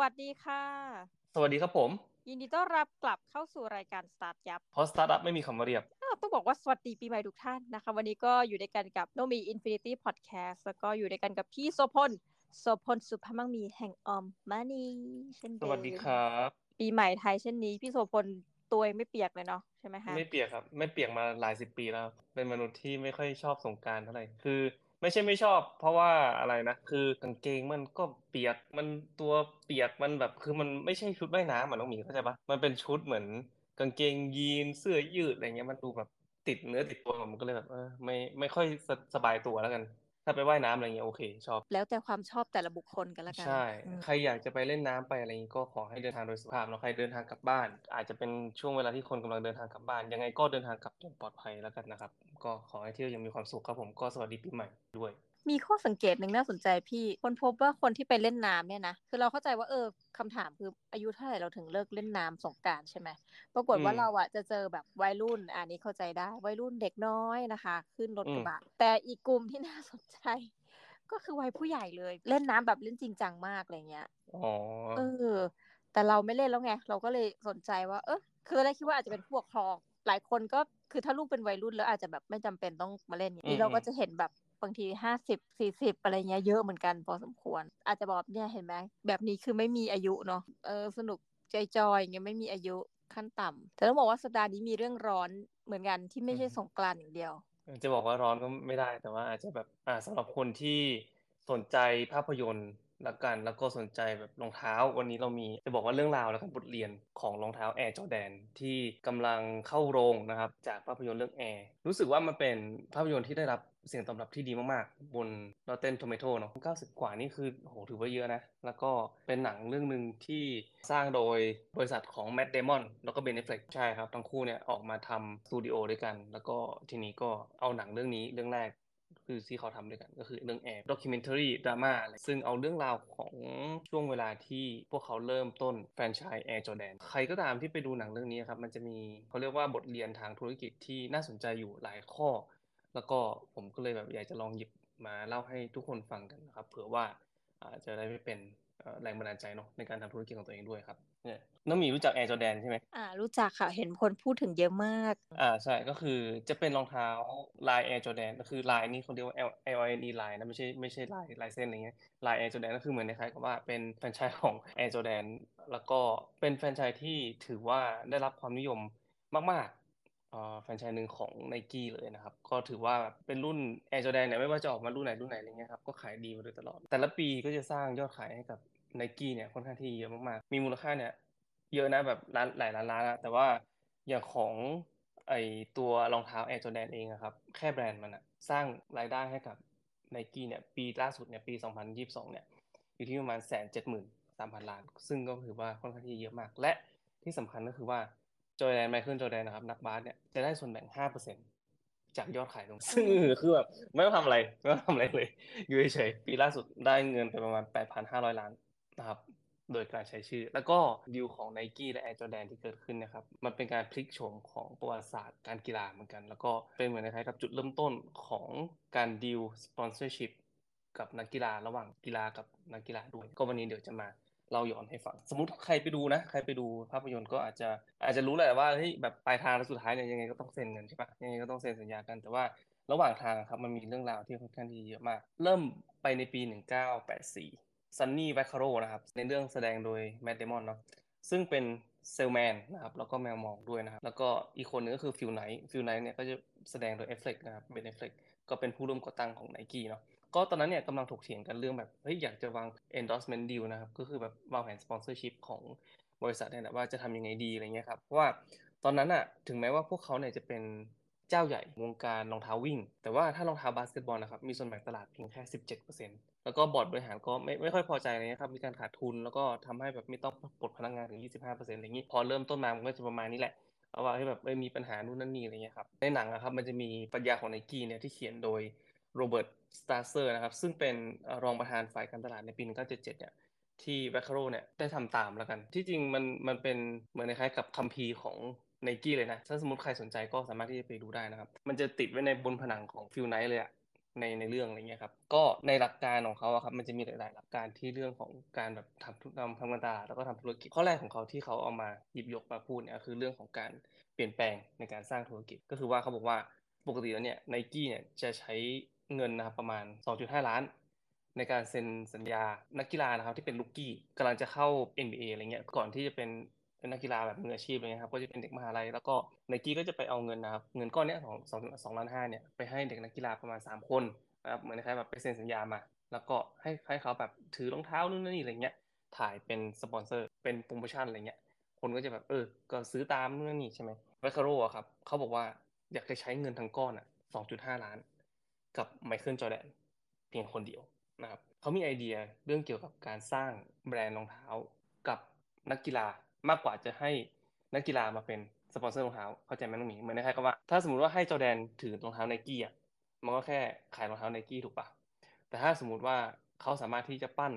วัสดีค่ะ สวัสดีครับผม ยินดีต้อนรับกลับเข้าสู่รายการ StartYup เพราะสตาร์ทอัพไม่มีคำว่าเรียบต้องบอกว่าสวัสดีปีใหม่ทุกท่านนะคะ วันนี้ก็อยู่ด้วยกันกับน้องหมี Infinity Podcast แล้วก็อยู่ด้วยกันกับพี่โสภณ โสภณ ศุภมั่งมีแห่ง aomMONEY เช่นเดิม สวัสดีครับ ปีใหม่ไทยเช่นนี้ พี่โสภณตัวเองไม่เปียกเลยเนาะใช่ไหมคะไม่เปียกครับ ไม่เปียกมาหลายสิบปีแล้ว เป็นมนุษย์ที่ไม่ค่อยชอบสงกรานต์เท่าไหร่คือ ไม่ใช่ไม่ชอบ เพราะว่าอะไรนะคือกางเกงมันก็เปียกมันตัวเปียกมันแบบคือมันไม่ใช่ชุดว่ายน้ำเหมือนน้องหมีเข้าใจปะมันเป็นชุดเหมือนกางเกงยีนเสื้อยืดอะไรเงี้ยมันดูแบบติดเนื้อติดตัวผมก็เลยแบบเออไม่ไม่ค่อยสสบายตัวแล้วกัน ถ้าไปว่ายน้ำอะไรเงี้ยโอเค ชอบ แล้วแต่ความชอบแต่ละบุคคลกันละกัน ใช่อืมใครอยากจะไปเล่นน้ำไปอะไรอย่างนี้ก็ขอให้เดินทางโดยสุภาพเนาะใครเดินทางกลับบ้าน อาจจะเป็นช่วงเวลาที่คนกำลังเดินทางกลับบ้าน ยังไงก็เดินทางกลับอย่างปลอดภัยแล้วกันนะครับ ก็ขอให้เที่ยวอยังมีความสุขครับผมก็สวัสดีปีใหม่ด้วย มีข้อสังเกตหนึ่งน่าสนใจพี่คนพบว่าคนที่ไปเล่นน้ำเนี่ยนะคือเราเข้าใจว่าเออคำถามคืออายุเท่าไหร่เราถึงเลิกเล่นน้ำสงกรานต์ใช่ไหมปรากฏว่าอืมเราอะจะเจอแบบวัยรุ่นอันนี้เข้าใจได้วัยรุ่นเด็กน้อยนะคะ ขึ้นรถอืมกระบะแต่อีกกลุ่มที่น่าสนใจ ก็คือวัยผู้ใหญ่เลย เล่นน้ำแบบเล่นจริงจังมากอะไรเงี้ยอ๋อเออแต่เราไม่เล่นแล้วไงเราก็เลยสนใจว่า เออคืออะไรคิดว่าอาจจะเป็นผู้ปกครองหลายคนก็คือถ้าลูกเป็นวัยรุ่นแล้วอาจจะแบบไม่จำเป็นต้องมาเล่นอย่างอืนี้มเราก็อืมจะเห็นแบบ บางทีห้าสิบสี่สิบอะไรเงี้ยเยอะเหมือนกันพอสมควร อาจจะบอกเนี่ยเห็นไหมแบบนี้คือไม่มีอายุเนาะเออสนุกใจจอยอย่างเงี้ยไม่มีอายุขั้นต่ำแต่ต้องบอกว่าสัปดาห์นี้มีเรื่องร้อนเหมือนกันที่ไม่ใช่สงกรานต์อย่างเดียว จะบอกว่าร้อนก็ไม่ได้แต่ว่าอาจจะแบบอ่าสำหรับคนที่สนใจภาพยนตร์ละกันแล้วก็สนใจแบบรองเท้าวันนี้เรามีจะบอกว่าเรื่องราวแล้วก็บทเรียนของรองเท้า Air Jordan ที่กำลังเข้าโรงนะครับจากภาพยนตร์เรื่อง Air รู้สึกว่ามันเป็นภาพยนตร์ที่ได้รับ เสียงตอบรับที่ดีมากๆ บน Rotten Tomato เนาะ90 กว่านี่คือโหถือว่าเยอะนะ แล้วก็เป็นหนังเรื่องหนึ่งที่สร้างโดยบริษัทของ Matt Damon แล้วก็ Ben Affleck ใช่ครับ ทั้งคู่เนี่ยออกมาทำสตูดิโอด้วยกัน แล้วก็ทีนี้ก็เอาหนังเรื่องนี้เรื่องแรกคือที่เขาทำด้วยกันก็คือเรื่อง Air documentary dramaซึ่งเอาเรื่องราวของช่วงเวลาที่พวกเขาเริ่มต้นแฟรนไชส์แอร์จอแดน ใครก็ตามที่ไปดูหนังเรื่องนี้ครับ มันจะมีเขาเรียกว่าบทเรียนทางธุรกิจที่น่าสนใจอยู่หลายข้อ แล้วก็ผมก็เลยแบบอยากจะลองหยิบมาเล่าให้ทุกคนฟังกันนะครับ เผื่อว่าอาจจะได้ไม่เป็นเอ่อแรงบันดาลใจเนาะในการทำธุรกิจของตัวเองด้วยครับเนี่ยน้องหมีรู้จักแอร์จอแดนใช่ไหมอ่ารู้จักค่ะ เห็นคนพูดถึงเยอะมาก อ่าใช่ก็คือจะเป็นรองเท้าลาย Air Jordan ก็คือลายนี้เขาเรียกว่า L L I N E ลายนะไม่ใช่ไม่ใช่ลายลายเส้นอะไรเงี้ยลาย Air Jordan ก็คือเหมือนคล้ายๆกับว่าเป็นแฟรนไชส์ของ Air Jordan แล้วก็เป็นแฟรนไชส์ที่ถือว่าได้รับความนิยมมากๆอ่า แฟรนไชส์หนึ่งของ Nike เลยนะครับ ก็ถือว่าเป็นรุ่น Air Jordan เนี่ยไม่ว่าจะออกมารุ่นไหนรุ่นไหนอะไรเงี้ยครับก็ขายดีมาโดยตลอด แต่ละปีก็จะสร้างยอดขายให้กับ Nike เนี่ยค่อนข้างที่เยอะมากๆ มีมูลค่าเนี่ยเยอะนะแบบล้านหลายล้านล้านอะแต่ว่าอย่างของไอตัวรองเท้า Air Jordan เองอะครับแค่แบรนด์มันอะสร้างรายได้ให้กับ Nike เนี่ยปีล่าสุดเนี่ยปี 2022 เนี่ยอยู่ที่ประมาณแสนเจ็ดหมื่นสามพันล้าน ซึ่งก็ถือว่าค่อนข้างที่เยอะมาก และที่สำคัญก็คือว่า จอแดนไมเคิลจอแดนนะครับ นักบาสเนี่ยจะได้ส่วนแบ่ง5%จากยอดขายตรงนี้ซึ่งคือแบบไม่ต้องทำอะไรไม่ต้องทำอะไรเลย อยู่เฉยๆปีล่าสุดได้เงินไปประมาณ8,500ล้านนะครับ โดยการใช้ชื่อ แล้วก็ดีลของ Nike และ Air Jordan ที่เกิดขึ้นนะครับ มันเป็นการพลิกโฉมของประวัติศาสตร์การกีฬาเหมือนกัน แล้วก็เป็นเหมือนคล้ายๆกับจุดเริ่มต้นของการดีล sponsorship กับนักกีฬาระหว่างกีฬากับนักกีฬาด้วย ก็วันนี้เดี๋ยวจะมา เล่าย้อนให้ฟัง สมมติใครไปดูนะ ใครไปดูภาพยนตร์ก็อาจจะอาจจะรู้แหละว่าเฮ้ยแบบปลายทางแล้วสุดท้ายเนี่ยยังไงก็ต้องเซ็นเงินใช่ปะยังไงก็ต้องเซ็นสัญญากันแต่ว่าระหว่างทางครับมันมีเรื่องราวที่ค่อนข้างที่เยอะมาก เริ่มไปในปี 1984ซันนี่แวคคาโรนะครับ ในเรื่องแสดงโดยแมตต์เดมอนเนาะซึ่งเป็นเซลแมนนะครับแล้วก็แมวมองด้วยนะครับ แล้วก็อีกคนนึงก็คือฟิลไนท์ฟิลไนท์เนี่ยก็จะแสดงโดยเอฟเฟกนะครับ Ben Affleck ก็เป็นผู้ร่วมก่อตั้งของ Nike เนาะ ก็ตอนนั้นเนี่ยกำลังถกเถียงกันเรื่องแบบเฮ้ยอยากจะวาง endorsement deal นะครับ ก็คือแบบวางแผน sponsorship ของบริษัทเนี่ยแหละว่าจะทำยังไงดีอะไรเงี้ยครับเพราะว่าตอนนั้นอะถึงแม้ว่าพวกเขาเนี่ยจะเป็นเจ้าใหญ่วงการรองเท้าวิ่ง แต่ว่าถ้ารองเท้าบาสเกตบอลนะครับมีส่วนแบ่งตลาดเพียงแค่ 17%แล้วก็บอร์ดบริหารก็ไม่ไม่ค่อยพอใจอะไรเงี้ยครับมีการขาดทุนแล้วก็ทำให้แบบมันต้องปลดพนักงานถึง 25%อะไรอย่างนี้ พอเริ่มต้นมามันก็จะประมาณนี้แหละเอาว่าให้แบบมีปัญหานู่นนั่นนี่อะไรเงี้ยครับในหนังนะครับมันจะมีปรัชญาของไนกี้เนี่ยที่เขียนโดยโรเบิร์ต สตราสเซอร์นะครับ ซึ่งเป็นรองประธานฝ่ายการตลาดในปี 1977 เนี่ยที่แวคคาโรเนี่ยได้ทำตามแล้วกัน ที่จริงมันมันเป็นเหมือนคล้ายกับคัมภีร์ของไนกี้เลยนะ ถ้าสมมติใครสนใจก็สามารถที่จะไปดูได้นะครับ มันจะติดไว้ในบนผนังของฟิลไนท์เลยอะในในเรื่องอะไรเงี้ยครับ ก็ในหลักการของเขาอะครับมันจะมีหลาย ๆ หลักการที่เรื่องของการแบบทำธุรกรรมทำการตลาดแล้วก็ทำธุรกิจข้อแรกของเขาที่เขาเอามาหยิบยกมาพูดเนี่ยคือเรื่องของการเปลี่ยนแปลงในการสร้างธุรกิจ ก็คือว่าเขาบอกว่าปกติแล้วเนี่ยไนกี้เนี่ยจะใช้ เงินนะครับประมาณ 2.5 ล้าน ในการเซ็นสัญญานักกีฬานะครับที่เป็นลูกกี้กำลังจะเข้า NBA อะไรเงี้ยก่อนที่จะเป็นเป็นนักกีฬาแบบมืออาชีพอะไรเงี้ยครับก็จะเป็นเด็กมหาลัยแล้วก็ไนกี้ก็จะไปเอาเงินนะครับเงินก้อนเนี้ยของสองสองล้านห้าเนี่ยไปให้เด็กนักกีฬาประมาณ 3 คนนะครับเหมือนคล้ายแบบไปเซ็นสัญญามา แล้วก็ให้ให้เขาแบบถือรองเท้านู่นนี่อะไรเงี้ยถ่ายเป็นสปอนเซอร์เป็นโปรโมชั่นอะไรเงี้ยคนก็จะแบบเออ ก็ซื้อตามนู่นนี่ใช่ไหมไวคาโร่ครับเขาบอกว่าอยากจะใช้เงินทั้งก้อนอะ2.5ล้าน กับไมเคิลจอแดนเพียงคนเดียวนะครับเขามีไอเดียเรื่องเกี่ยวกับการสร้างแบรนด์รองเท้ากับนักกีฬามากกว่าจะให้นักกีฬามาเป็นสปอนเซอร์รองเท้าเข้าใจไหมน้องหมีเหมือนคล้ายกับว่าถ้าสมมติว่าให้จอแดนถือรองเท้าไนกี้อะมันก็แค่ขายรองเท้าไนกี้ถูกปะแต่ถ้าสมมุติว่าเขาสามารถที่จะปั้น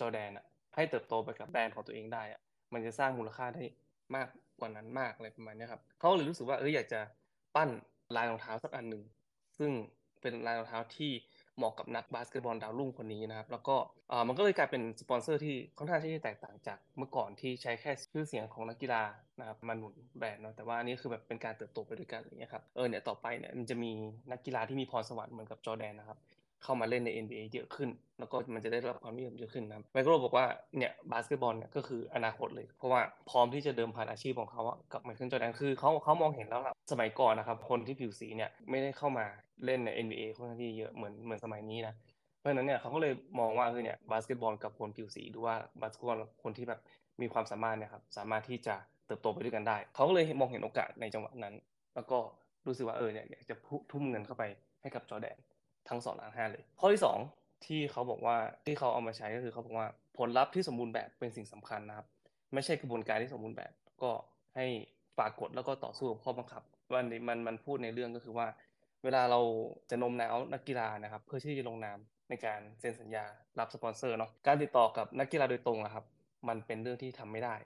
จอแดนอะให้เติบโตไปกับแบรนด์ของตัวเองได้อะมันจะสร้างมูลค่าได้มากกว่านั้นมากอะไรประมาณนี้ครับเขาเลยรู้สึกว่าเอออยากจะปั้นลายรองเท้าสักอันหนึ่งซึ่ง เป็นลายรองเท้าที่เหมาะกับนักบาสเกตบอลดาวรุ่งคนนี้นะครับ แล้วก็มันก็เลยกลายเป็นสปอนเซอร์ที่ค่อนข้างที่จะแตกต่างจากเมื่อก่อนที่ใช้แค่ชื่อเสียงของนักกีฬานะครับมาหนุนแบรนด์เนาะแต่ว่าอันนี้คือแบบเป็นการเติบโตไปด้วยกันอย่างเงี้ยครับเออเนี่ยต่อไปเนี่ยมันจะมีนักกีฬาที่มีพรสวรรค์เหมือนกับจอแดนนะครับเข้ามาเล่นใน NBA เยอะขึ้น แล้วก็มันจะได้รับความนิยมเยอะขึ้นนะแวคคาโรบอกว่าเนี่ยบาสเกตบอลเนี่ยก็คืออนาคตเลย เพราะว่าพร้อมที่จะเดิมพันอาชีพของเขากับไมเคิลจอแดนคือเขาเขามองเห็นแล้วล่ะสมัยก่อนนะครับคนที่ผิวสีเนี่ยไม่ได้เข้ามา เล่นใน NBA ค่อนข้างที่เยอะเหมือนเหมือนสมัยนี้นะเพราะฉะนั้นเนี่ยเขาก็เลยมองว่าคือเนี่ยบาสเกตบอลกับคนผิวสีหรือว่าบาสเกตบอลคนที่แบบมีความสามารถเนี่ยครับสามารถที่จะเติบโตไปด้วยกันได้ เขาก็เลยมองเห็นโอกาสในจังหวะนั้น แล้วก็รู้สึกว่าเออเนี่ยอยากจะทุ่มเงินเข้าไปให้กับจอแดนทั้งสองล้านห้าเลย ข้อที่2ที่เขาบอกว่าที่เขาเอามาใช้ก็คือเขาบอกว่าผลลัพธ์ที่สมบูรณ์แบบเป็นสิ่งสำคัญนะครับ ไม่ใช่กระบวนการที่สมบูรณ์แบบ ก็ให้ฝากกฎแล้วก็ต่อสู้กับข้อบังคับ วันนี้มันมันพูดในเรื่องก็คือว่า เวลาเราจะนมน้าวนักกีฬานะครับ เพื่อที่จะลงนามในการเซ็นสัญญารับสปอนเซอร์เนาะการติดต่อกับนักกีฬาโดยตรงนะครับ มันเป็นเรื่องที่ทำไม่ได้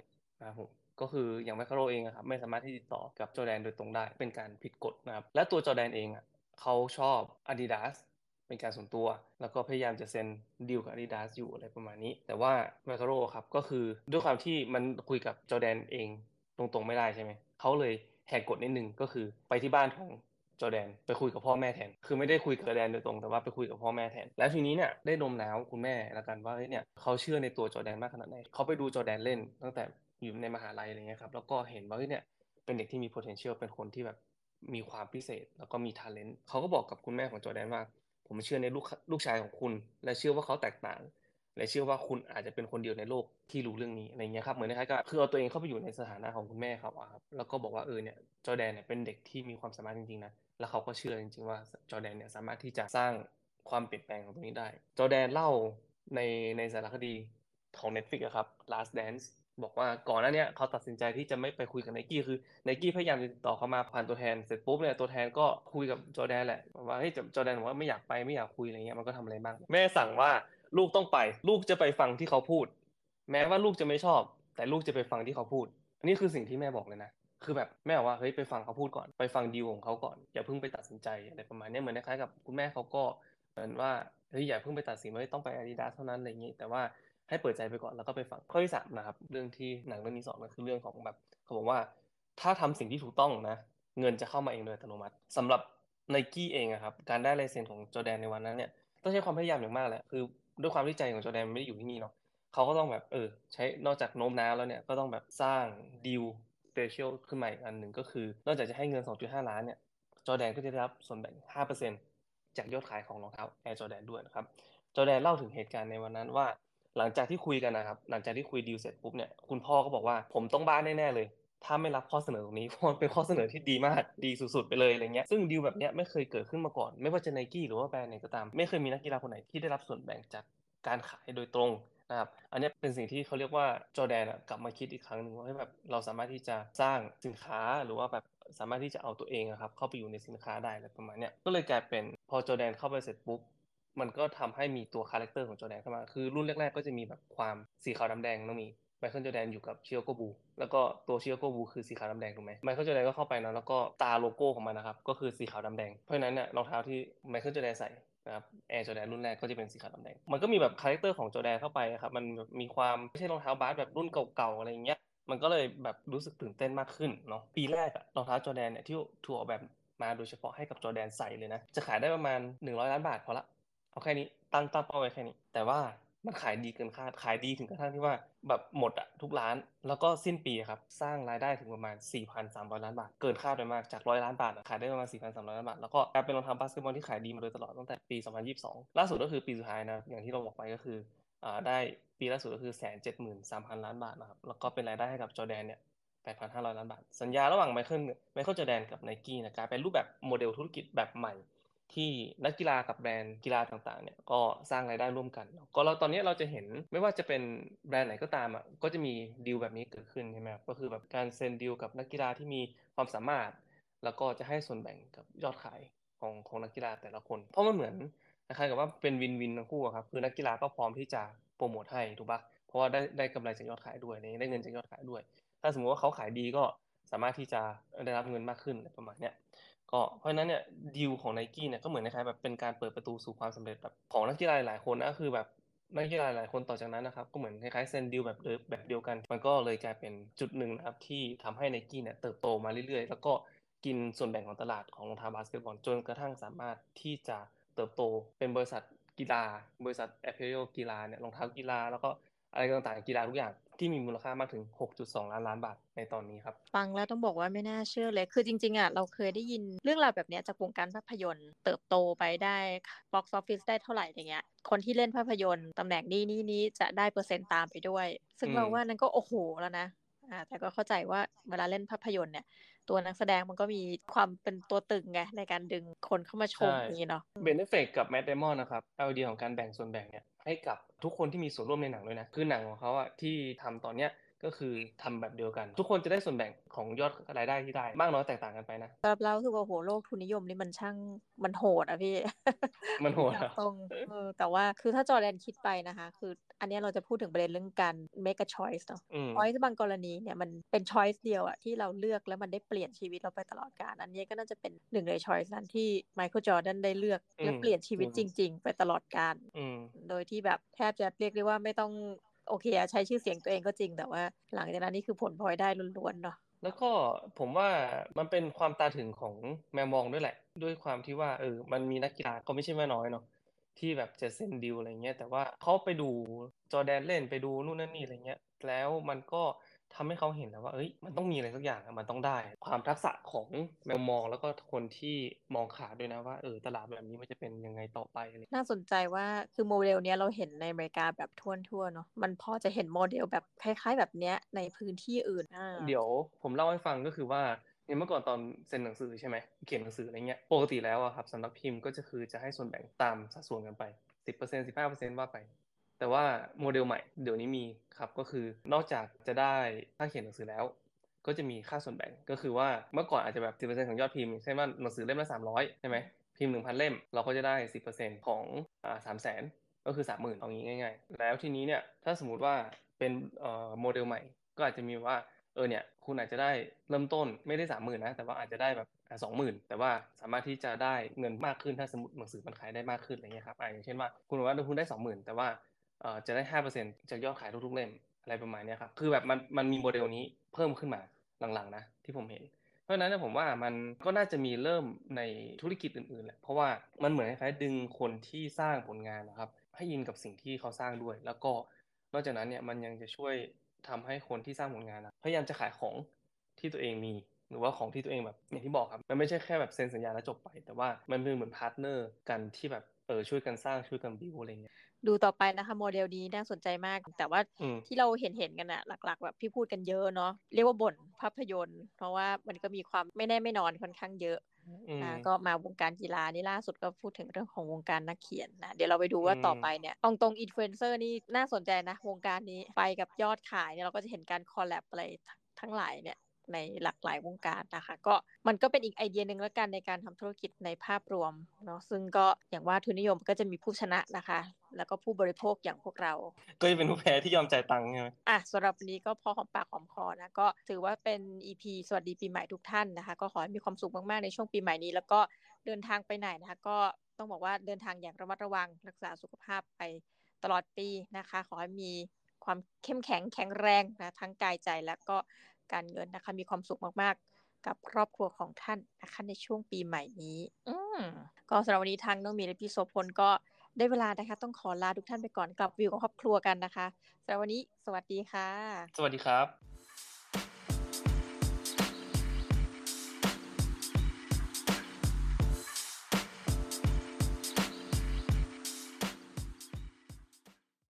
นะครับผมก็คืออย่างแมคคาโรเองครับไม่สามารถที่ติดต่อกับจอแดนโดยตรงได้ เป็นการผิดกฎนะครับและตัวจอแดนเองอะเขาชอบ Adidas เป็นการส่วนตัว แล้วก็พยายามจะเซ็นดีลกับ Adidas อยู่อะไรประมาณนี้ แต่ว่าแมคคาโรครับก็คือด้วยความที่มันคุยกับจอแดนเองตรงๆไม่ได้ใช่ไหมเขาเลยแหกกฎนิดนึงก็คือไปที่บ้านของ จอแดนไปคุยกับพ่อแม่แทน คือไม่ได้คุยกับแดนโดยตรงแต่ว่าไปคุยกับพ่อแม่แทน แล้วทีนี้เนี่ยได้นมน้าวคุณแม่ละกันว่าเนี่ยเขาเชื่อในตัวจอแดนมากขนาดไหนเขาไปดูจอแดนเล่น ตั้งแต่อยู่ในมหาลัยอะไรเงี้ยครับแล้วก็เห็นว่าเนี่ยเป็นเด็กที่มี potential เป็นคนที่แบบมีความพิเศษ แล้วก็มี talent เขาก็บอกกับคุณแม่ของจอแดนว่า ผมเชื่อในลูกลูกชายของคุณ และเชื่อว่าเขาแตกต่าง และเชื่อว่าคุณอาจจะเป็นคนเดียวในโลกที่รู้เรื่องนี้อะไรเงี้ยครับเหมือนคล้ายๆกับคือเอาตัวเองเข้าไปอยู่ในสถานะของคุณแม่เขาครับแล้วก็บอกว่าเออเนี่ยจอแดนเนี่ยเป็นเด็กที่มีความสามารถจริงๆนะแล้วเขาก็เชื่อจริงๆว่าจอแดนเนี่ยสามารถที่จะสร้างความเปลี่ยนแปลงของตรงนี้ได้ จอแดนเล่าในในสารคดีของ Netflix ครับ Last Dance บอกว่าก่อนหน้านี้เขาตัดสินใจที่จะไม่ไปคุยกับไนกี้คือไนกี้พยายามติดต่อเขามาผ่านตัวแทนเสร็จปุ๊บเนี่ยตัวแทนก็คุยกับจอแดนแหละว่าเฮ้ยจอแดนบอกว่าไม่อยากไปไม่อยากคุยอะไรเงี้ยมันก็ทำอะไรบ้างแม่สั่งว่า ลูกต้องไป ลูกจะไปฟังที่เขาพูด แม้ว่าลูกจะไม่ชอบ แต่ลูกจะไปฟังที่เขาพูด อันนี้คือสิ่งที่แม่บอกเลยนะคือแบบแม่บอกว่าเฮ้ยไปฟังเขาพูดก่อนไปฟังดีลของเขาก่อนอย่าเพิ่งไปตัดสินใจอะไรประมาณนี้เหมือนคล้ายกับคุณแม่เขาก็เหมือนว่าเฮ้ยอย่าเพิ่งไปตัดสินว่าต้องไปอาดิดาสเท่านั้นอะไรอย่างนี้ แต่ว่าให้เปิดใจไปก่อนแล้วก็ไปฟังข้อที่สามนะครับเรื่องที่หนังเรื่องนี้สอนก็คือเรื่องของแบบเขาบอกว่าถ้าทำสิ่งที่ถูกต้องนะ เงินจะเข้ามาเองโดยอัตโนมัติสำหรับไนกี้เองครับการได้ลายเซ็นของจอแดนในวันนั้นเนี่ยต้องใช้ความพยายามอย่างมากแหละคือ ด้วยความที่ใจของจอแดนไม่ได้อยู่ที่นี่เนาะเขาก็ต้องแบบเออ ใช้นอกจากโน้มน้าวแล้วเนี่ยก็ต้องแบบสร้างดีล special ขึ้นมาอีกอันหนึ่งก็คือ นอกจากจะให้เงิน 2.5 ล้านเนี่ยจอแดนก็จะได้รับส่วนแบ่ง 5%จากยอดขายของรองเท้าแอร์จอแดนด้วยนะครับจอแดนเล่าถึงเหตุการณ์ในวันนั้นว่า หลังจากที่คุยกันนะครับ หลังจากที่คุยดีลเสร็จปุ๊บเนี่ยคุณพ่อก็บอกว่าผมต้องบ้านแน่ๆเลย ถ้าไม่รับข้อเสนอตรงนี้เพราะเป็นข้อเสนอที่ดีมากดีสุดๆไปเลยอะไรเงี้ยซึ่งดีลแบบเนี้ยไม่เคยเกิดขึ้นมาก่อน ไม่ว่าจะไนกี้หรือว่าแบรนด์ไหนก็ตาม ไม่เคยมีนักกีฬาคนไหนที่ได้รับส่วนแบ่งจากการขายโดยตรงนะครับอันนี้เป็นสิ่งที่เขาเรียกว่าจอแดนกลับมาคิดอีกครั้งหนึ่งว่าแบบเราสามารถที่จะสร้างสินค้าหรือว่าแบบสามารถที่จะเอาตัวเองครับเข้าไปอยู่ในสินค้าได้อะไรประมาณนี้ก็เลยกลายเป็นพอจอแดนเข้าไปเสร็จปุ๊บมันก็ทำให้มีตัว character ของจอแดนเข้ามา คือรุ่นแรก ๆ ก็จะมีแบบความสีขาวดำแดงต้องมี ไมเคิลจอแดนอยู่กับ Chicago Bulls แล้วก็ตัว Chicago Bulls คือสีขาวดำแดงถูกไหมไมเคิลจอแดนก็เข้าไปนะแล้วก็ตัวโลโก้ของมันนะครับก็คือสีขาวดำแดงเพราะฉะนั้นเนี่ยรองเท้าที่ไมเคิลจอแดนใส่นะครับแอร์จอแดนรุ่นแรกก็จะเป็นสีขาวดำแดงมันก็มีแบบ character ของจอแดนเข้าไปครับมันมีความไม่ใช่รองเท้าบาสแบบรุ่นเก่าๆอะไรอย่างเงี้ยมันก็เลยแบบรู้สึกตื่นเต้นมากขึ้นเนาะปีแรกอะรองเท้าจอร์แดนเนี่ยที่ถูกออกแบบมาโดยเฉพาะให้กับจอร์แดนใส่เลยนะจะขายได้ประมาณ 100 ล้านบาทพอละเอาแค่นี้ตั้งตั้งเป้าไว้แค่นี้ แต่ว่า มันขายดีเกินคาดขายดีถึงกระทั่งที่ว่าแบบหมดอะทุกร้าน แล้วก็สิ้นปีครับ สร้างรายได้ถึงประมาณ 4,300 ล้านบาท เกินคาดไปมากจากร้อยล้านบาทขายได้ประมาณ 4,300 ล้านบาท แล้วก็กลายเป็นรองเท้าบาสเกตบอลที่ขายดีมาโดยตลอดตั้งแต่ปี 2022 ล่าสุดก็คือปีสุดท้ายนะอย่างที่เราบอกไปก็คืออ่าได้ปีล่าสุดก็คือแสนเจ็ดหมื่นสามพันล้านบาทนะครับแล้วก็เป็นรายได้ให้กับจอร์แดนเนี่ย8,500 ล้านบาท สัญญาระหว่างไมเคิลไมเคิลจอร์แดนกับไนกี้นะกลายเป็นรูปแบบโมเดลธุรกิจแบบใหม่ ที่นักกีฬากับแบรนด์กีฬาต่างๆเนี่ยก็สร้างรายได้ร่วมกัน ก็เราตอนนี้เราจะเห็นไม่ว่าจะเป็นแบรนด์ไหนก็ตามอะก็จะมีดีลแบบนี้เกิดขึ้นใช่ไหมก็คือแบบการเซ็นดีลกับนักกีฬาที่มีความสามารถ แล้วก็จะให้ส่วนแบ่งกับยอดขายของของนักกีฬาแต่ละคน เพราะมันเหมือนคล้ายๆกับว่าเป็นวินวินทั้งคู่ครับคือนักกีฬาก็พร้อมที่จะโปรโมทให้ถูกปะเพราะว่าได้ได้กำไรจากยอดขายด้วยได้เงินจากยอดขายด้วย ถ้าสมมติว่าเขาขายดีก็สามารถที่จะได้รับเงินมากขึ้นประมาณเนี้ย ก็เพราะฉะนั้นเนี่ยดีลของไนกี้เนี่ยก็เหมือนคล้ายๆแบบเป็นการเปิดประตูสู่ความสำเร็จแบบของนักกีฬาหลายคนนะคือแบบนักกีฬาหลายคนต่อจากนั้นนะครับ ก็เหมือนคล้ายๆเซ็นดีลแบบแบบเดียวกัน มันก็เลยกลายเป็นจุดหนึ่งนะครับ ที่ทำให้ไนกี้เนี่ยเติบโตมาเรื่อยๆ แล้วก็กินส่วนแบ่งของตลาดของรองเท้าบาสเกตบอลจนกระทั่งสามารถที่จะเติบโตเป็นบริษัทกีฬา บริษัท apparel กีฬาเนี่ยรองเท้ากีฬาแล้วก็ อะไรต่างๆกีฬาทุกอย่างที่มีมูลค่ามากถึง 6.2 ล้านล้านบาทในตอนนี้ครับ ฟังแล้วต้องบอกว่าไม่น่าเชื่อเลย คือจริงๆอะเราเคยได้ยินเรื่องราวแบบนี้จากวงการภาพยนตร์ เติบโตไปได้บ็อกซ์ออฟฟิศได้เท่าไหร่อย่างเงี้ย คนที่เล่นภาพยนตร์ตำแหน่งนี้นี้นี้จะได้เปอร์เซ็นต์ตามไปด้วย ซึ่งเราว่านั้นก็โอ้โหแล้วนะอ่าแต่ก็เข้าใจว่าเวลาเล่นภาพยนตร์เนี่ย ตัวนักแสดงมันก็มีความเป็นตัวตึงไงในการดึงคนเข้ามาชมนี้เนาะเบนเอฟเฟกกับแมดเดมอนนะครับไอเดียของการแบ่งส่วนแบ่งเนี่ย ให้กับทุกคนที่มีส่วนร่วมในหนังด้วยนะ คือหนังของเขาอะที่ทำตอนเนี้ย ก็คือทำแบบเดียวกัน ทุกคนจะได้ส่วนแบ่งของยอดรายได้ที่ได้ มากน้อยแตกต่างกันไปนะสำหรับเราคือว่าโหโลกทุนนิยมนี่มันช่างมันโหดอะพี่ มันโหดตรงเออแต่ว่าคือถ้าจอแดนคิดไปนะคะ คืออันนี้เราจะพูดถึงประเด็นเรื่องการ make a choice เนาะ choice บางกรณีเนี่ยมันเป็น choice เดียวอะที่เราเลือกแล้วมันได้เปลี่ยนชีวิตเราไปตลอดกาลอันนี้ก็น่าจะเป็นหนึ่งใน choice นั้นที่ไมเคิลจอร์แดนได้เลือกและเปลี่ยนชีวิตจริง ๆ ไปตลอดกาลโดยที่แบบแทบจะเรียกได้ว่าไม่ต้อง โอเคใช้ชื่อเสียงตัวเองก็จริง แต่ว่าหลังจากนั้นนี่คือผลพลอยได้ล้วนๆเนาะแล้วก็ผมว่ามันเป็นความตาถึงของแมวมองด้วยแหละ ด้วยความที่ว่าเออมันมีนักกีฬาก็ไม่ใช่แม่น้อยเนาะที่แบบจะเซ็นดีลอะไรเงี้ยแต่ว่าเขาไปดูจอร์แดนเล่นไปดูนู่นนั่นนี่อะไรเงี้ยแล้วมันก็ ทำให้เขาเห็นแล้วว่าเอ้ยมันต้องมีอะไรสักอย่างมันต้องได้ ความทักษะของแมวมองแล้วก็คนที่มองขาดด้วยนะว่าเออตลาดแบบนี้มันจะเป็นยังไงต่อไปน่าสนใจว่าคือโมเดลเนี้ยเราเห็นในอเมริกาแบบทั่วๆเนาะมันพอจะเห็นโมเดลแบบคล้าย ๆ แบบเนี้ยในพื้นที่อื่นเดี๋ยวผมเล่าให้ฟังก็คือว่าเมื่อก่อนตอนเซ็นหนังสือใช่ไหมเขียนหนังสืออะไรเงี้ยปกติแล้วอะครับสำนักพิมพ์ก็จะคือจะให้ส่วนแบ่งตามสัดส่วนกันไป10% 15%ว่าไป แต่ว่าโมเดลใหม่เดี๋ยวนี้มีครับก็คือนอกจากจะได้ค่าเขียนหนังสือแล้ว ก็จะมีค่าส่วนแบ่งก็คือว่าเมื่อก่อนอาจจะแบบ 10%ของยอดพิมพ์เช่นว่าหนังสือเล่มละ300ใช่ไหมพิมพ์1,000 เล่ม เราก็จะได้ 10%ของอ่า3 0 0 0 0 0ก็คือ 30,000เอางี้ง่าย ๆ แล้วทีนี้เนี่ยถ้าสมมติว่าเป็นเอ่อโมเดลใหม่ ก็อาจจะมีว่าเออเนี่ยคุณอาจจะได้เริ่มต้นไม่ได้30,000นะแต่ว่าอาจจะได้แบบสองหมื่นแต่ว่าสามารถที่จะได้เงินมากขึ้นถ้าสมมติหนังสือมันขายได้มากขึ้นอะไรเงี้ยครับอย่างเช่นว่าคุณบอกว่าคุณได้สองหมื่นแต่ว่า เอ่อจะได้ห้าเปอร์เซ็นจากยอดขายทุกๆเล่มอะไรประมาณนี้ครับคือแบบมันมันมีโมเดลนี้เพิ่มขึ้นมาหลังๆนะที่ผมเห็น เพราะฉะนั้นผมว่ามันก็น่าจะมีเริ่มในธุรกิจอื่นๆแหละเพราะว่ามันเหมือนคล้ายๆดึงคนที่สร้างผลงานนะครับ ให้อินกับสิ่งที่เขาสร้างด้วย แล้วก็นอกจากนั้นเนี่ยมันยังจะช่วยทำให้คนที่สร้างผลงานพยายามจะขายของที่ตัวเองมี หรือว่าของที่ตัวเองแบบอย่างที่บอกครับ มันไม่ใช่แค่แบบเซ็นสัญญาแล้วจบไป แต่ว่ามันเป็นเหมือนพาร์ทเนอร์กันที่แบบเออช่วยกันสร้างช่วยกันบิวอะไรเงี้ยดูต่อไปนะคะโมเดลนี้น่าสนใจมาก แต่ว่าที่เราเห็นเห็นกันอะหลัก ๆ แบบที่พูดกันเยอะเนาะเรียกว่าบนภาพยนตร์ เพราะว่ามันก็มีความไม่แน่ไม่นอนค่อนข้างเยอะอ่าก็มาวงการกีฬานี่ล่าสุดก็พูดถึงเรื่องของวงการนักเขียนนะเดี๋ยวเราไปดูว่าต่อไปเนี่ยตรงตรงอินฟลูเอนเซอร์นี่น่าสนใจนะวงการนี้ไปกับยอดขายเนี่ยเราก็จะเห็นการคอลแลบอะไรทั้งหลายเนี่ย ในหลากหลายวงการนะคะ ก็มันก็เป็นอีกไอเดียหนึ่งแล้วกันในการทำธุรกิจในภาพรวมเนาะซึ่งก็อย่างว่าทุนนิยมก็จะมีผู้ชนะนะคะ แล้วก็ผู้บริโภคอย่างพวกเรา ก็จะเป็นผู้แพ้ที่ยอมจ่ายตังค์ใช่ไหมอะสำหรับวันนี้ก็พอหอมปากหอมคอนะก็ถือว่าเป็น EP สวัสดีปีใหม่ทุกท่านนะคะ ก็ขอให้มีความสุขมากๆในช่วงปีใหม่นี้ แล้วก็เดินทางไปไหนนะคะ ก็ต้องบอกว่าเดินทางอย่างระมัดระวังรักษาสุขภาพไปตลอดปีนะคะ ขอให้มีความเข้มแข็งแข็งแรงนะทั้งกายใจและก็ การเงินนะคะ มีความสุขมากๆ กับครอบครัวของท่านนะคะในช่วงปีใหม่นี้ อืก็สำหรับวันนี้ทางน้องมีและพี่โสพลก็ได้เวลานะคะต้องขอลาทุกท่านไปก่อนกลับวิวกับครอบครัวกันนะคะสำหรับวันนี้ สวัสดีค่ะ สวัสดีครับ